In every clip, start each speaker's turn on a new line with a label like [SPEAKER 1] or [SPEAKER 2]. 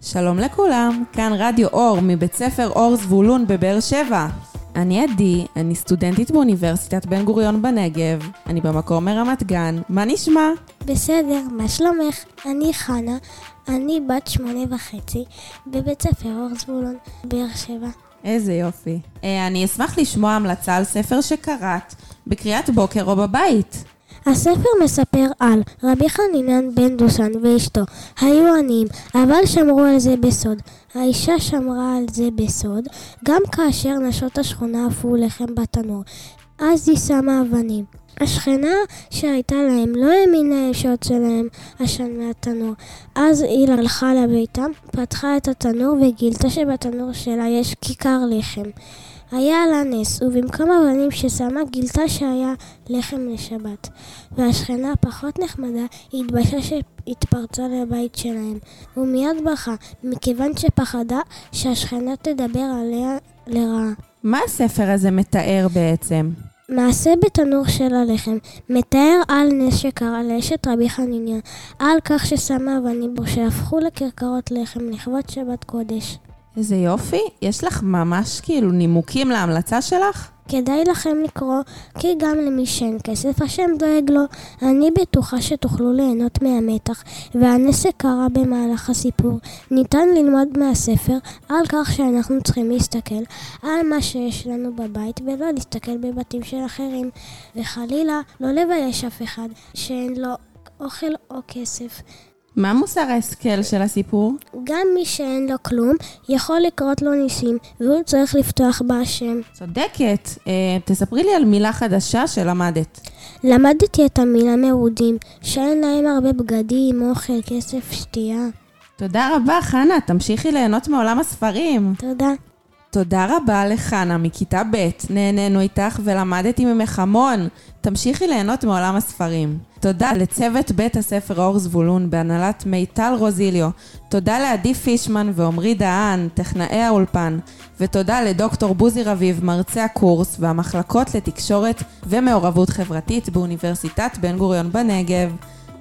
[SPEAKER 1] שלום לכולם, כאן רדיו אור מבית ספר אור זבולון בבאר שבע. אני עדי, אני סטודנטית באוניברסיטת בן גוריון בנגב, אני במקור מרמת גן, מה נשמע?
[SPEAKER 2] בסדר, מה שלומך? אני חנה, אני בת שמונה וחצי, בבית ספר אור זבולון, באר שבע.
[SPEAKER 1] איזה יופי. אה, אני אשמח לשמוע המלצה על ספר שקראת, בקריאת בוקר או בבית.
[SPEAKER 2] הספר מספר על רבי חנינן בן דוסן ואשתו. היו עניים, אבל שמרו על זה בסוד. האישה שמרה על זה בסוד, גם כאשר נשות השכונה אפו לחם בתנור. אז היא שמה אבנים. השכנה שהייתה להם לא האמינה שיוצא להם עשן מהתנור. אז היא הלכה לביתה, פתחה את התנור וגילתה שבתנור שלה יש כיכר לחם. היה לה נס, ובמקום אבנים ששמה גילתה שהיה לחם לשבת. והשכנה הפחות נחמדה התביישה שהתפרצה לבית שלהם, ומיד ברחה, מכיוון שפחדה שהשכנה תדבר עליה לרעה.
[SPEAKER 1] מה הספר הזה מתאר בעצם?
[SPEAKER 2] מעשה בתנור של הלחם מתאר על נס שקרה לאשת רבי חניניה, על כך ששמה אבנים בו שהפכו לכרכרות לחם לכבוד שבת קודש.
[SPEAKER 1] איזה יופי, יש לך ממש כאילו נימוקים להמלצה שלך?
[SPEAKER 2] כדאי לכם לקרוא, כי גם למי שאין כסף, השם דואג לו. אני בטוחה שתוכלו ליהנות מהמתח, והנס קרה במהלך הסיפור. ניתן ללמוד מהספר על כך שאנחנו צריכים להסתכל על מה שיש לנו בבית, ולא להסתכל בבתים של אחרים. וחלילה, לא לבייש אף אחד שאין לו אוכל או כסף.
[SPEAKER 1] מה מוסר ההשכל של הסיפור?
[SPEAKER 2] גם מי שאין לו כלום, יכול לקרות לו ניסים, והוא צריך לפתוח בהשם.
[SPEAKER 1] צודקת. אה, תספרי לי על מילה חדשה שלמדת.
[SPEAKER 2] למדתי את המילה מרודים, שאין להם הרבה בגדים, אוכל, כסף, שתייה.
[SPEAKER 1] תודה רבה, חנה. תמשיכי ליהנות מעולם הספרים.
[SPEAKER 2] תודה.
[SPEAKER 1] תודה רבה לחנה מכיתה ב', נהנינו איתך ולמדתי ממך המון. תמשיכי ליהנות מעולם הספרים. תודה לצוות בית הספר אור זבולון בהנהלת מיטל רוזיליו. תודה לעדי פישמן ועמרי דהן, טכנאי האולפן. ותודה לדוקטור בוזי רביב, מרצה הקורס והמחלקות לתקשורת ומעורבות חברתית באוניברסיטת בן גוריון בנגב.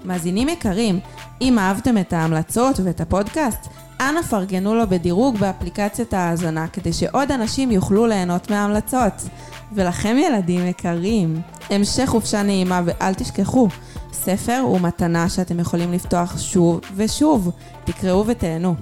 [SPEAKER 1] מאזינים יקרים, אם אהבתם את ההמלצות ואת הפודקאסט, אנא פרגנו לו בדירוג באפליקציית ההאזנה, כדי שעוד אנשים יוכלו ליהנות מההמלצות. ולכם ילדים יקרים, המשך חופשה נעימה ואל תשכחו, ספר הוא מתנה שאתם יכולים לפתוח שוב ושוב. תקראו ותהנו.